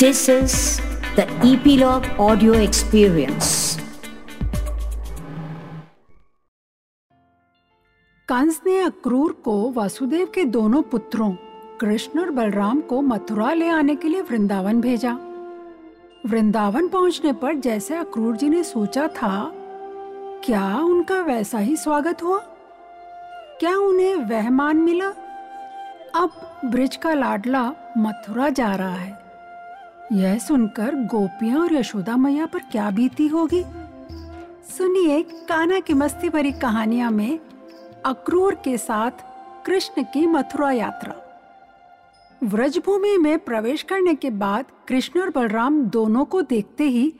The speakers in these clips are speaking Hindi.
This is the Epilogue Audio Experience. Kans ने अक्रूर को वासुदेव के दोनों पुत्रों, कृष्ण और बलराम को मथुरा ले आने के लिए वृंदावन भेजा। वृंदावन पहुँचने पर जैसे अक्रूर जी ने सोचा था, क्या उनका वैसा ही स्वागत हुआ? क्या उन्हें वह मान मिला? अब ब्रिज का लाडला मथुरा जा रहा है। यह सुनकर गोपियाँ और यशोदा मैया पर क्या बीती होगी? सुनिए काना की मस्ती भरी कहानियाँ में अक्रूर के साथ कृष्ण की मथुरा यात्रा। व्रजभूमि में प्रवेश करने के बाद कृष्ण और बलराम दोनों को देखते ही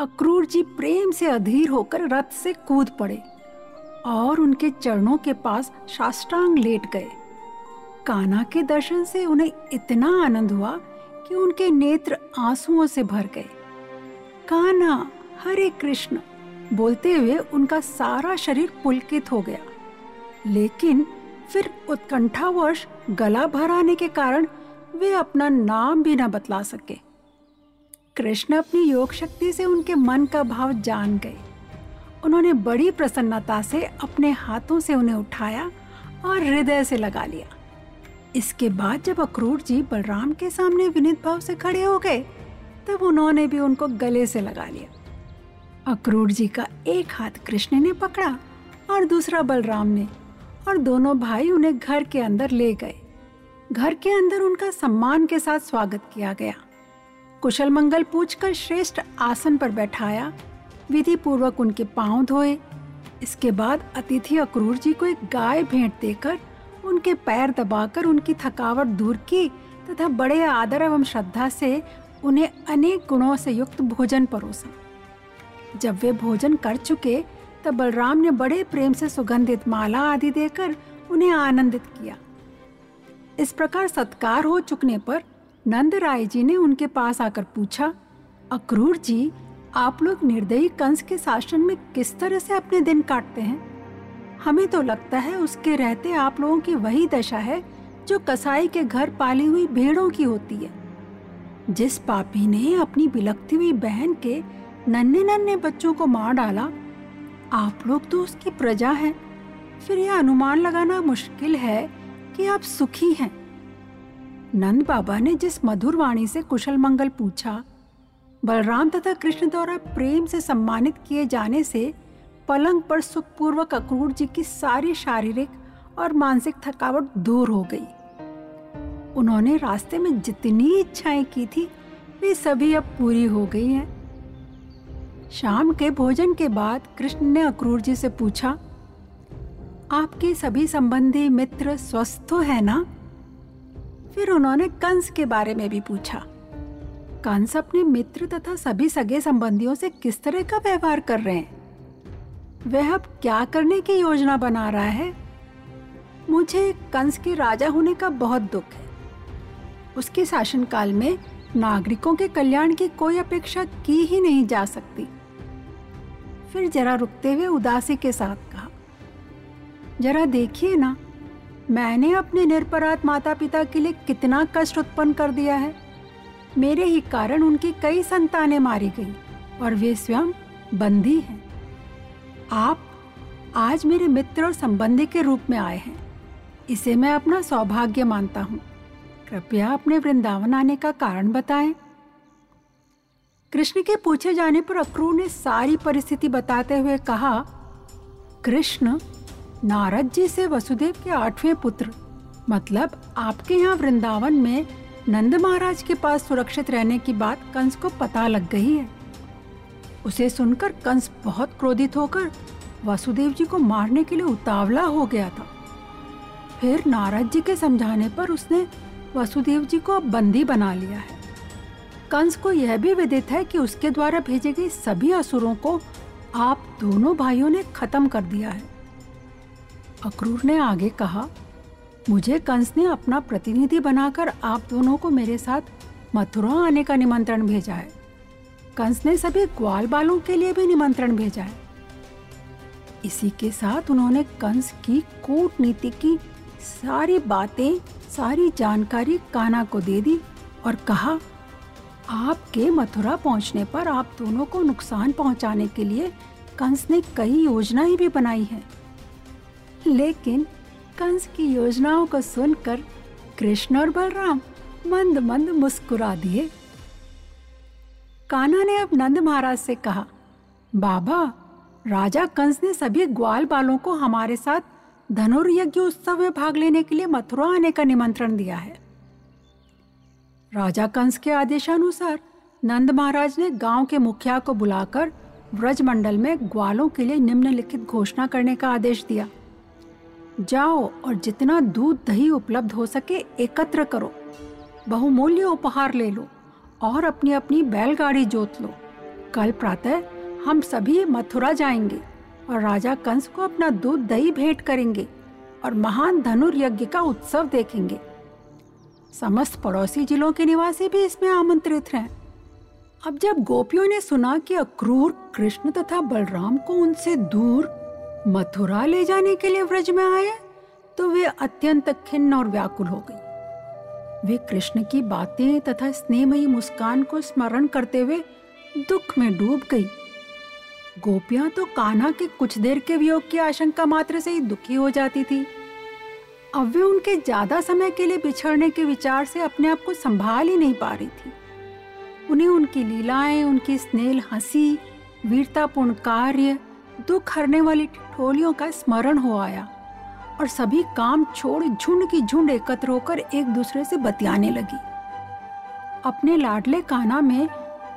अक्रूर जी प्रेम से अधीर होकर रथ से कूद पड़े और उनके चरणों के पास शास्त्रांग लेट गए। काना के दर्शन से उन्हें इतना आनंद हुआ कि उनके नेत्र आंसुओं से भर गए। काना हरे कृष्ण, बोलते हुए उनका सारा शरीर पुलकित हो गया। लेकिन फिर उत्कंठावश गला भर आने के कारण वे अपना नाम भी न बतला सके। कृष्ण अपनी योग शक्ति से उनके मन का भाव जान गए। उन्होंने बड़ी प्रसन्नता से अपने हाथों से उन्हें उठाया और हृदय से लगा लिया। इसके बाद जब अक्रूर जी बलराम के सामने विनित भाव से खड़े हो गए, तब उन्होंने भी उनको गले से लगा लिया। अक्रूर जी का एक हाथ कृष्ण ने पकड़ा और दूसरा बलराम ने, और दोनों भाई उन्हें घर के अंदर ले गए। घर के अंदर उनका सम्मान के साथ स्वागत किया गया। कुशल मंगल पूछकर श्रेष्ठ आसन पर बैठाया विधि पूर्वक उनके पाँव धोए। इसके बाद अतिथि अक्रूर जी को एक गाय भेंट देकर उनके पैर दबाकर उनकी थकावट दूर की तथा बड़े आदर एवं श्रद्धा से उन्हें अनेक गुणों से युक्त भोजन परोसा। जब वे भोजन कर चुके, तब बलराम ने बड़े प्रेम से सुगंधित माला आदि देकर उन्हें आनंदित किया। इस प्रकार सत्कार हो चुकने पर नंद राय जी ने उनके पास आकर पूछा, अक्रूर जी, आप लोग निर्दयी कंस के शासन में किस तरह से अपने दिन काटते हैं? हमें तो लगता है उसके रहते आप लोगों की वही दशा है, जो कसाई के घर पाली हुई भेड़ों की होती है। जिस पापी ने अपनी बिलकती हुई बहन के नन्हे नन्हे बच्चों को मार डाला, आप लोग तो उसकी प्रजा हैं। फिर यह अनुमान लगाना मुश्किल है कि आप सुखी हैं। नंद बाबा ने जिस मधुर वाणी से कुशल मंगल पूछा, बलराम तथा कृष्ण द्वारा प्रेम से सम्मानित किए जाने से पलंग पर सुखपूर्वक अक्रूर जी की सारी शारीरिक और मानसिक थकावट दूर हो गई। उन्होंने रास्ते में जितनी इच्छाएँ की थी, वे सभी अब पूरी हो गई हैं। शाम के भोजन के बाद कृष्ण ने अक्रूर जी से पूछा, आपके सभी संबंधी मित्र स्वस्थ तो है ना? फिर उन्होंने कंस के बारे में भी पूछा, कंस अपने मित्र तथा सभी सगे संबंधियों से किस तरह का व्यवहार कर रहे हैं? वह अब क्या करने की योजना बना रहा है? मुझे कंस के राजा होने का बहुत दुख है। उसके शासनकाल में नागरिकों के कल्याण की कोई अपेक्षा की ही नहीं जा सकती। फिर जरा रुकते हुए उदासी के साथ कहा, जरा देखिए ना, मैंने अपने निरपराध माता पिता के लिए कितना कष्ट उत्पन्न कर दिया है। मेरे ही कारण उनकी कई संतानें मारी गई और वे स्वयं बंदी हैं। आप आज मेरे मित्र और संबंधी के रूप में आए हैं। इसे मैं अपना सौभाग्य मानता हूँ। कृपया अपने वृंदावन आने का कारण बताएँ। कृष्ण के पूछे जाने पर अक्रूर ने सारी परिस्थिति बताते हुए कहा, कृष्ण, नारद जी से वसुदेव के आठवें पुत्र मतलब आपके यहाँ वृंदावन में नंद महाराज के पास सुरक्षित रहने की बात कंस को पता लग गई है। उसे सुनकर कंस बहुत क्रोधित होकर वासुदेव जी को मारने के लिए उतावला हो गया था। फिर नारद जी के समझाने पर उसने वासुदेव जी को अब बंदी बना लिया है। कंस को यह भी विदित है कि उसके द्वारा भेजे गए सभी असुरों को आप दोनों भाइयों ने खत्म कर दिया है। अक्रूर ने आगे कहा, मुझे कंस ने अपना प्रतिनिधि बनाकर आप दोनों को मेरे साथ मथुरा आने का निमंत्रण भेजा है। कंस ने सभी ग्वाल बालों के लिए भी निमंत्रण भेजा है। इसी के साथ उन्होंने कंस की कूटनीति की सारी बातें, सारी जानकारी काना को दे दी और कहा, आपके मथुरा पहुँचने पर आप दोनों को नुकसान पहुँचाने के लिए कंस ने कई योजनाएँ भी बनाई हैं। लेकिन कंस की योजनाओं को सुनकर कृष्ण और बलराम मंद मंद मुस्कुरा दिए। कान्हा ने अब नंद महाराज से कहा, बाबा, राजा कंस ने सभी ग्वाल बालों को हमारे साथ धनुर्यज्ञ उत्सव में भाग लेने के लिए मथुरा आने का निमंत्रण दिया है। राजा कंस के आदेशानुसार नंद महाराज ने गाँव के मुखिया को बुलाकर ब्रजमंडल में ग्वालों के लिए निम्नलिखित घोषणा करने का आदेश दिया। जाओ और जितना दूध दही उपलब्ध हो सके एकत्र करो। बहुमूल्य उपहार ले लो। और अपनी अपनी बैलगाड़ी जोत लो। कल प्रातः हम सभी मथुरा जाएँगे और राजा कंस को अपना दूध दही भेंट करेंगे और महान धनुर्यज्ञ का उत्सव देखेंगे। समस्त पड़ोसी जिलों के निवासी भी इसमें आमंत्रित हैं। अब जब गोपियों ने सुना कि अक्रूर, कृष्ण तथा बलराम को उनसे दूर मथुरा ले जाने के लिए व्रज में आए तो वे अत्यंत खिन्न और व्याकुल हो गई। वे कृष्ण की बातें तथा स्नेहमयी मुस्कान को स्मरण करते हुए दुख में डूब गई। गोपियाँ तो कान्हा के कुछ देर के वियोग की आशंका मात्र से ही दुखी हो जाती थी। अब वे उनके ज़्यादा समय के लिए बिछड़ने के विचार से अपने आप को संभाल ही नहीं पा रही थी। उन्हें उनकी लीलाएँ, उनकी स्नेल हँसी, वीरतापूर्ण कार्य, दुख हरने वाली ठिठोलियों का स्मरण हो आया। और सभी काम छोड़ झुंड की झुंड एकत्र होकर एक दूसरे से बतियाने लगी। अपने लाडले काना में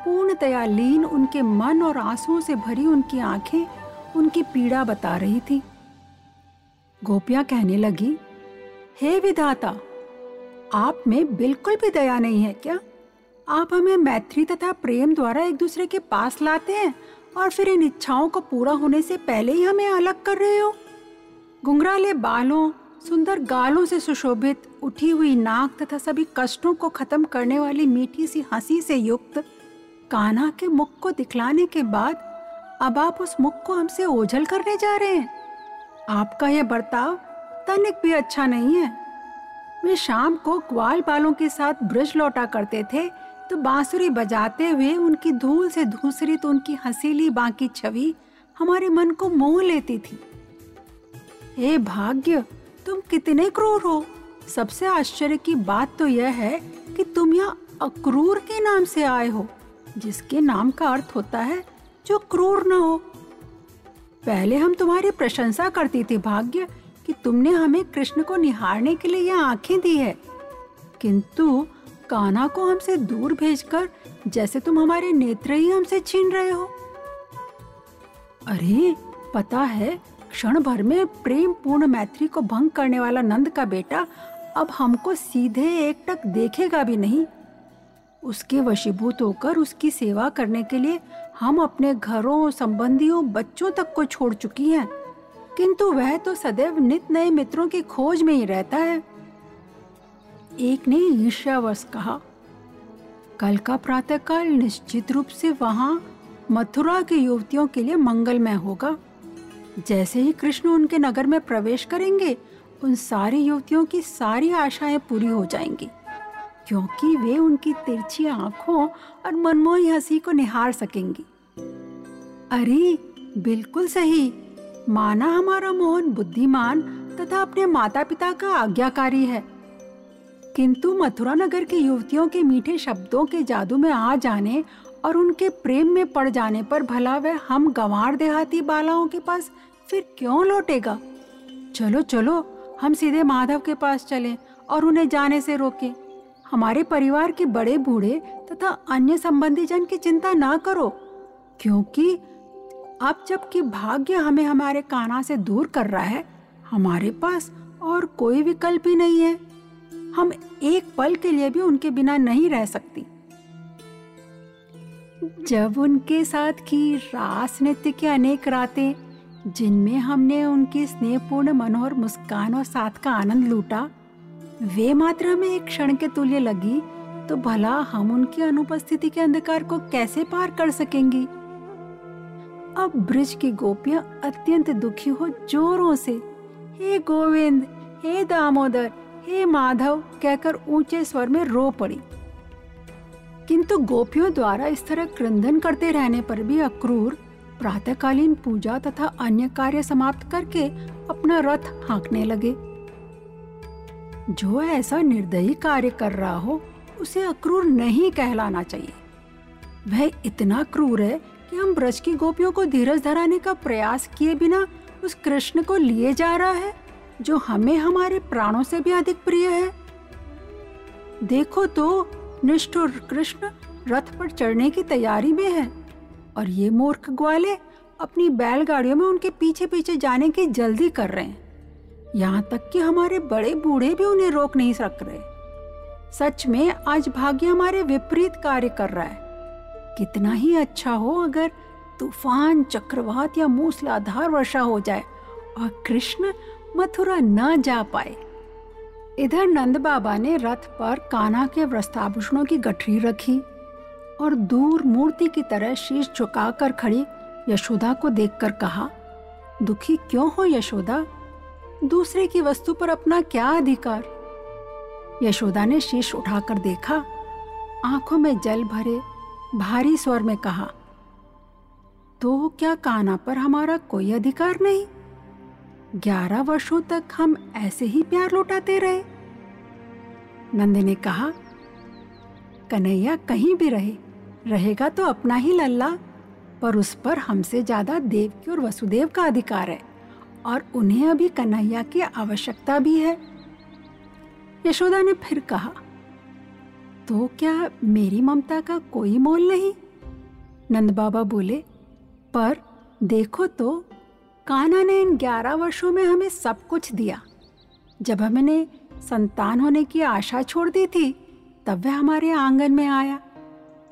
पूर्णतया लीन उनके मन और आंसुओं से भरी उनकी आँखें उनकी पीड़ा बता रही थी। गोपियाँ कहने लगी, हे विधाता, आप में बिल्कुल भी दया नहीं है क्या? आप हमें मैत्री तथा प्रेम द्वारा एक दूसरे के पास लाते हैं और फिर इन इच्छाओं को पूरा होने से पहले ही हमें अलग कर रहे हो? गुंगराले बालों, सुंदर गालों से सुशोभित, उठी हुई नाक तथा सभी कष्टों को खत्म करने वाली मीठी सी हँसी से युक्त, कान्हा के मुख को दिखलाने के बाद अब आप उस मुख को हमसे ओझल करने जा रहे हैं। आपका यह बर्ताव तनिक भी अच्छा नहीं है। वे शाम को ग्वाल बालों के साथ ब्रज लौटा करते थे तो बांसुरी बजाते हुए उनकी धूल से धूसरित तो उनकी हसीली बांकी छवि हमारे मन को मोह लेती थी। हे भाग्य, तुम कितने क्रूर हो। सबसे आश्चर्य की बात तो यह है कि तुम यहाँ अक्रूर के नाम से आए हो, जिसके नाम का अर्थ होता है जो क्रूर न हो। पहले हम तुम्हारी प्रशंसा करती थी भाग्य कि तुमने हमें कृष्ण को निहारने के लिए यह आँखें दी है। किंतु कान्हा को हमसे दूर भेजकर जैसे तुम हमारे नेत्र ही हमसे छीन रहे हो। अरे, पता है क्षण भर में प्रेम पूर्ण मैत्री को भंग करने वाला नंद का बेटा अब हमको सीधे एक टक देखेगा भी नहीं। उसके वशीभूत होकर उसकी सेवा करने के लिए हम अपने घरों, संबंधियों, बच्चों तक को छोड़ चुकी हैं। किंतु वह तो सदैव नित नए मित्रों की खोज में ही रहता है। एक ने ईर्ष्यावश कहा, कल का प्रातःकाल निश्चित रूप से वहाँ मथुरा की युवतियों के लिए मंगलमय होगा। जैसे ही कृष्ण उनके नगर में प्रवेश करेंगे, उन सारी युवतियों की सारी आशाएँ पूरी हो जाएँगी, क्योंकि वे उनकी तिरछी आँखों और मनमोही हँसी को निहार सकेंगी। अरे, बिल्कुल सही। माना हमारा मोहन बुद्धिमान तथा अपने माता पिता का आज्ञाकारी है। किंतु मथुरा नगर की युवतियों के मीठे शब्दों के जादू में आ जाने और उनके प्रेम में पड़ जाने पर भला वह हम गंवार देहाती बालाओं के पास फिर क्यों लौटेगा? चलो चलो, हम सीधे माधव के पास चले और उन्हें जाने से रोकें। हमारे परिवार के बड़े बूढ़े तथा अन्य संबंधी जन की चिंता ना करो, क्योंकि अब जबकि भाग्य हमें हमारे काना से दूर कर रहा है, हमारे पास और कोई विकल्प ही नहीं है। हम एक पल के लिए भी उनके बिना नहीं रह सकती। जब उनके साथ की रास नृत्य की अनेक रातें जिनमें हमने उनकी स्नेहपूर्ण मनोहर मुस्कान और साथ का आनंद लूटा, वे मात्र हमें एक क्षण के तुल्य लगी तो भला हम उनकी अनुपस्थिति के अंधकार को कैसे पार कर सकेंगी? अब ब्रिज की गोपियाँ अत्यंत दुखी हो जोरों से, हे गोविंद, हे दामोदर, हे माधव, कहकर ऊँचे स्वर में रो पड़ी। किंतु गोपियों द्वारा इस तरह क्रंदन करते रहने पर भी अक्रूर प्रातःकालीन पूजा तथा अन्य कार्य समाप्त करके अपना रथ हाँकने लगे। जो ऐसा निर्दयी कार्य कर रहा हो, उसे अक्रूर नहीं कहलाना चाहिए। वह इतना क्रूर है कि हम ब्रज की गोपियों को धीरज धराने का प्रयास किए बिना उस कृष्ण को लिए जा रहा है, जो हमें हमारे प्राणों से भी अधिक प्रिय है। देखो तो निष्ठुर कृष्ण रथ पर चढ़ने की तैयारी में है। और ये मूर्ख ग्वाले अपनी बैलगाड़ियों में उनके पीछे पीछे जाने की जल्दी कर रहे हैं। यहाँ तक कि हमारे बड़े बूढ़े भी उन्हें रोक नहीं सक रहे। सच में, आज भाग्य हमारे विपरीत कार्य कर रहा है। कितना ही अच्छा हो अगर तूफ़ान, चक्रवात या मूसलाधार वर्षा हो जाए और कृष्ण मथुरा न जा पाए। इधर नंद बाबा ने रथ पर काना के वस्त्राभूषणों की गठरी रखी। और दूर मूर्ति की तरह शीश झुकाकर खड़ी यशोदा को देखकर कहा, दुखी क्यों हो यशोदा? दूसरे की वस्तु पर अपना क्या अधिकार? यशोदा ने शीश उठाकर देखा, आँखों में जल भरे, भारी स्वर में कहा तो क्या काना पर हमारा कोई अधिकार नहीं? ग्यारह वर्षों तक हम ऐसे ही प्यार लौटाते रहे? नंद ने कहा, कन्हैया कहीं भी रहे। रहेगा तो अपना ही लल्ला। पर उस पर हमसे ज़्यादा देवकी और वसुदेव का अधिकार है, और उन्हें अभी कन्हैया की आवश्यकता भी है। यशोदा ने फिर कहा तो क्या मेरी ममता का कोई मोल नहीं? नंद बाबा बोले, पर देखो तो कान्हा ने इन ग्यारह वर्षों में हमें सब कुछ दिया। जब हमने संतान होने की आशा छोड़ दी थी, तब वह हमारे आँगन में आया।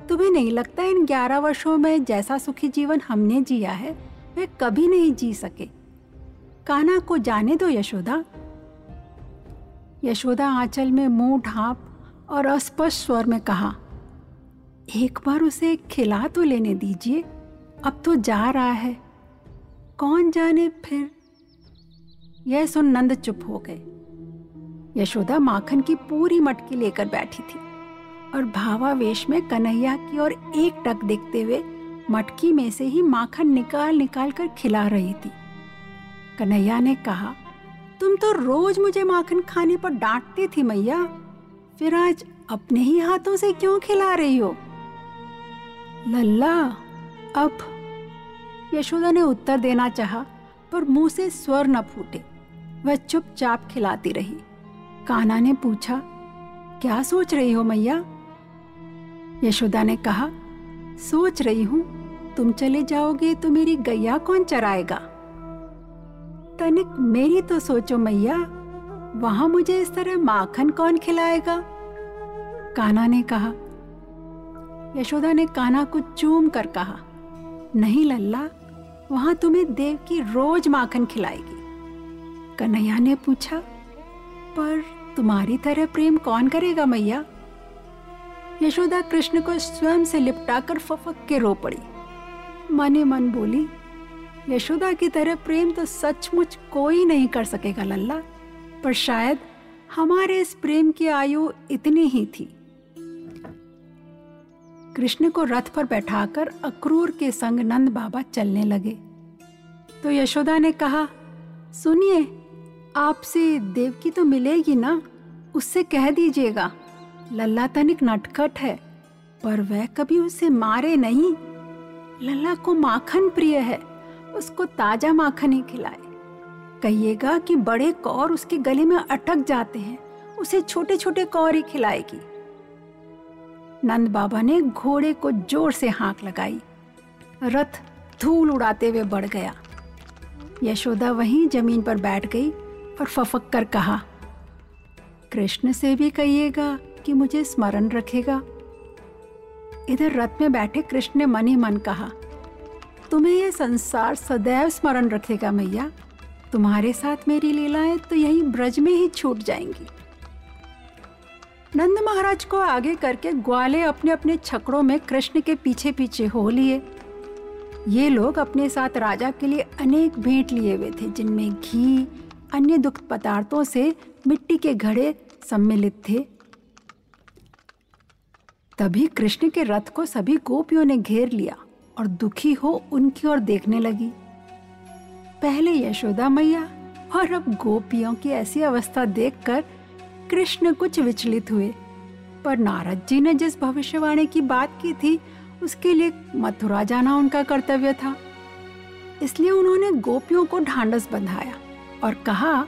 तुम्हें नहीं लगता इन ग्यारह वर्षों में जैसा सुखी जीवन हमने जिया है, वे कभी नहीं जी सके? कान्हा को जाने दो यशोदा। यशोदा आंचल में मुँह ढांप और अस्पष्ट स्वर में कहा, एक बार उसे खिला तो लेने दीजिए, अब तो जा रहा है। कौन जाने फिर? यह सुन नंद चुप हो गए। यशोदा माखन की पूरी मटकी लेकर बैठी थी। और भावावेश में कन्हैया की ओर एक टक देखते हुए मटकी में से ही माखन निकाल निकाल कर खिला रही थी। कन्हैया ने कहा, तुम तो रोज मुझे माखन खाने पर डांटती थी मैया। फिर आज अपने ही हाथों से क्यों खिला रही हो? लल्ला, अब यशोदा ने उत्तर देना चाहा, पर मुँह से स्वर न फूटे। वह चुपचाप खिलाती रही। काना ने पूछा, क्या सोच रही हो मैया? यशोदा ने कहा, सोच रही हूँ, तुम चले जाओगे तो मेरी गैया कौन चराएगा? तनिक मेरी तो सोचो मैया, वहाँ मुझे इस तरह माखन कौन खिलाएगा? काना ने कहा। यशोदा ने काना को चूम कर कहा, नहीं लल्ला, वहाँ तुम्हें देव की रोज माखन खिलाएगी। कन्हैया ने पूछा, पर तुम्हारी तरह प्रेम कौन करेगा मैया? यशोदा कृष्ण को स्वयं से लिपटाकर फफक के रो पड़ी। मने मन बोली, यशोदा की तरह प्रेम तो सचमुच कोई नहीं कर सकेगा लल्ला, पर शायद हमारे इस प्रेम की आयु इतनी ही थी। कृष्ण को रथ पर बैठाकर अक्रूर के संग नंद बाबा चलने लगे। तो यशोदा ने कहा, सुनिए, आपसे देवकी तो मिलेगी ना, उससे कह दीजिएगा। लल्ला तनिक नटखट है, पर वह कभी उसे मारे नहीं। लल्ला को माखन प्रिय है, उसको ताज़ा माखन ही खिलाए। कहिएगा कि बड़े कौर उसके गले में अटक जाते हैं, उसे छोटे छोटे कौर ही खिलाएगी। नंद बाबा ने घोड़े को ज़ोर से हाँक लगाई। रथ धूल उड़ाते हुए बढ़ गया। यशोदा वहीं ज़मीन पर बैठ गई और फफक कर कहा, कृष्ण से भी कहिएगा कि मुझे स्मरण रखेगा। इधर रथ में बैठे कृष्ण ने मन ही मन कहा, तुम्हें यह संसार सदैव स्मरण रखेगा मैया। तुम्हारे साथ मेरी लीलाएँ तो यही ब्रज में ही छूट जाएँगी। नंद महाराज को आगे करके ग्वाले अपने अपने छकड़ों में कृष्ण के पीछे पीछे हो लिए। ये लोग अपने साथ राजा के लिए अनेक भेंट लिए हुए थे, जिनमें घी, अन्य दुख पदार्थों से मिट्टी के घड़े सम्मिलित थे। तभी कृष्ण के रथ को सभी गोपियों ने घेर लिया और दुखी हो उनकी ओर देखने लगी। पहले यशोदा मैया और अब गोपियों की ऐसी अवस्था देखकर कृष्ण कुछ विचलित हुए। पर नारद जी ने जिस भविष्यवाणी की बात की थी, उसके लिए मथुरा जाना उनका कर्तव्य था। इसलिए उन्होंने गोपियों को ढांडस बंधाया और कहा,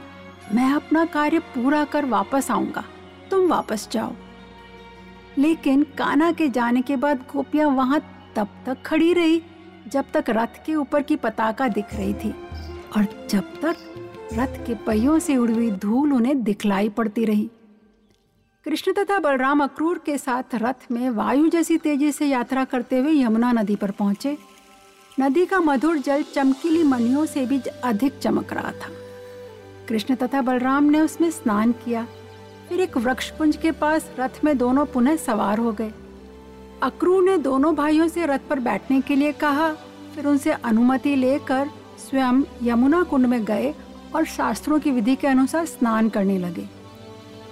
मैं अपना कार्य पूरा कर वापस आऊँगा। तुम वापस जाओ। लेकिन काना के जाने के बाद गोपियाँ वहाँ तब तक खड़ी रही, जब तक रथ के ऊपर की पताका दिख रही थी। और जब तक रथ के पहियों से उड़ी हुई धूल उन्हें दिखलाई पड़ती रही। कृष्ण तथा बलराम अक्रूर के साथ रथ में वायु जैसी तेज़ी से यात्रा करते हुए यमुना नदी पर पहुँचे। नदी का मधुर जल चमकीली मनियों से भी अधिक चमक रहा था। कृष्ण तथा बलराम ने उसमें स्नान किया। फिर एक वृक्षपुंज के पास रथ में दोनों पुनः सवार हो गए। अक्रूर ने दोनों भाइयों से रथ पर बैठने के लिए कहा, फिर उनसे अनुमति लेकर स्वयं यमुना कुंड में गए और शास्त्रों की विधि के अनुसार स्नान करने लगे।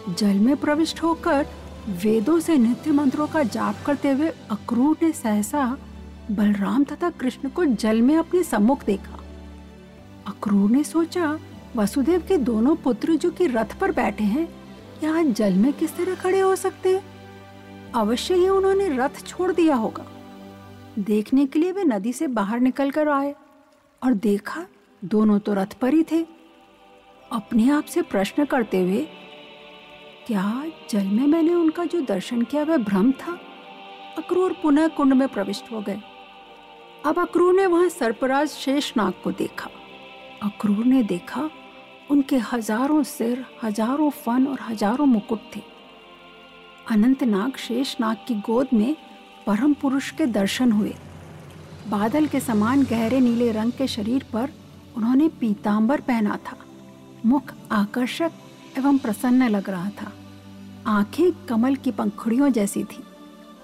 जल में प्रविष्ट होकर वेदों से नित्य मंत्रों का जाप करते हुए अक्रूर ने सहसा बलराम तथा कृष्ण को जल में अपने सम्मुख देखा। अक्रूर ने सोचा, वसुदेव के दोनों पुत्र जो कि रथ पर बैठे हैं यहाँ जल में किस तरह खड़े हो सकते हैं? अवश्य ही उन्होंने रथ छोड़ दिया होगा। देखने के लिए वे नदी से बाहर निकल कर आए और देखा, दोनों तो रथ पर ही थे। अपने आप से प्रश्न करते हुए, क्या जल में मैंने उनका जो दर्शन किया वह भ्रम था? अक्रूर पुनः कुंड में प्रविष्ट हो गए। अब अक्रूर ने वहाँ सर्पराज शेषनाग को देखा। अक्रूर ने देखा उनके हज़ारों सिर, हज़ारों फन और हज़ारों मुकुट थे। अनंतनाग शेषनाग की गोद में परम पुरुष के दर्शन हुए। बादल के समान गहरे नीले रंग के शरीर पर उन्होंने पीतांबर पहना था। मुख आकर्षक एवं प्रसन्न लग रहा था। आँखें कमल की पंखुड़ियों जैसी थी।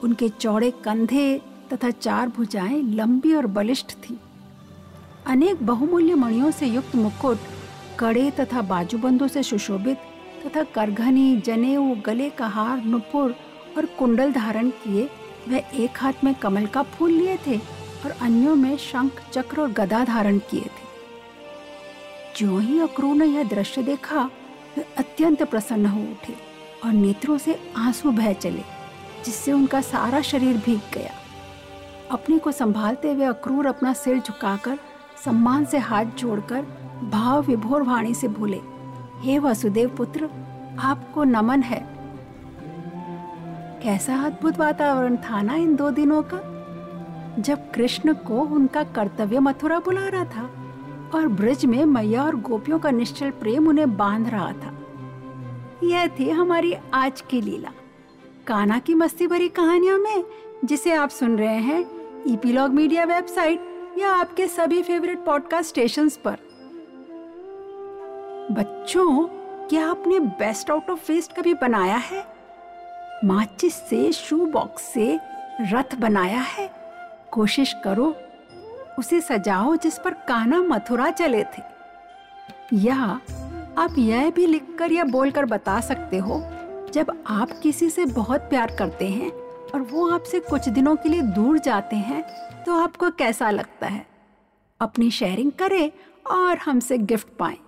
उनके चौड़े कंधे तथा चार भुजाएँ लंबी और बलिष्ठ थी। अनेक बहुमूल्य मणियों से युक्त मुकुट कड़े तथा बाजूबंदों से सुशोभित तथा करघनी, जनेऊ, गले का हार, नुपुर और कुंडल धारण किए, वह एक हाथ में कमल का फूल लिए थे और अन्यों में शंख, चक्र और गदा धारण किए थे। जो ही अक्रूर ने यह दृश्य देखा वे अत्यंत प्रसन्न हो उठे और नेत्रों से आँसू बह चले, जिससे उनका सारा शरीर भीग गया। अपने को संभालते हुए अक्रूर अपना सिर झुकाकर सम्मान से हाथ जोड़कर भाव विभोर वाणी से बोले, हे वसुदेव पुत्र, आपको नमन है। कैसा अद्भुत वातावरण था ना इन दो दिनों का? जब कृष्ण को उनका कर्तव्य मथुरा बुला रहा था और ब्रज में मैया और गोपियों का निश्चल प्रेम उन्हें बाँध रहा था। यह थी हमारी आज की लीला। काना की मस्ती भरी कहानियों में, जिसे आप सुन रहे हैं, ईपीलॉग मीडिया वेबसाइट या आपके सभी फेवरेट पॉडकास्ट स्टेशन पर? बच्चों, क्या आपने बेस्ट आउट ऑफ़ वेस्ट कभी बनाया है? माचिस से शू बॉक्स से रथ बनाया है? कोशिश करो, उसे सजाओ जिस पर काना मथुरा चले थे। या आप यह भी लिखकर या बोलकर बता सकते हो, जब आप किसी से बहुत प्यार करते हैं और वो आपसे कुछ दिनों के लिए दूर जाते हैं तो आपको कैसा लगता है? अपनी शेयरिंग करें और हमसे गिफ्ट पाएँ।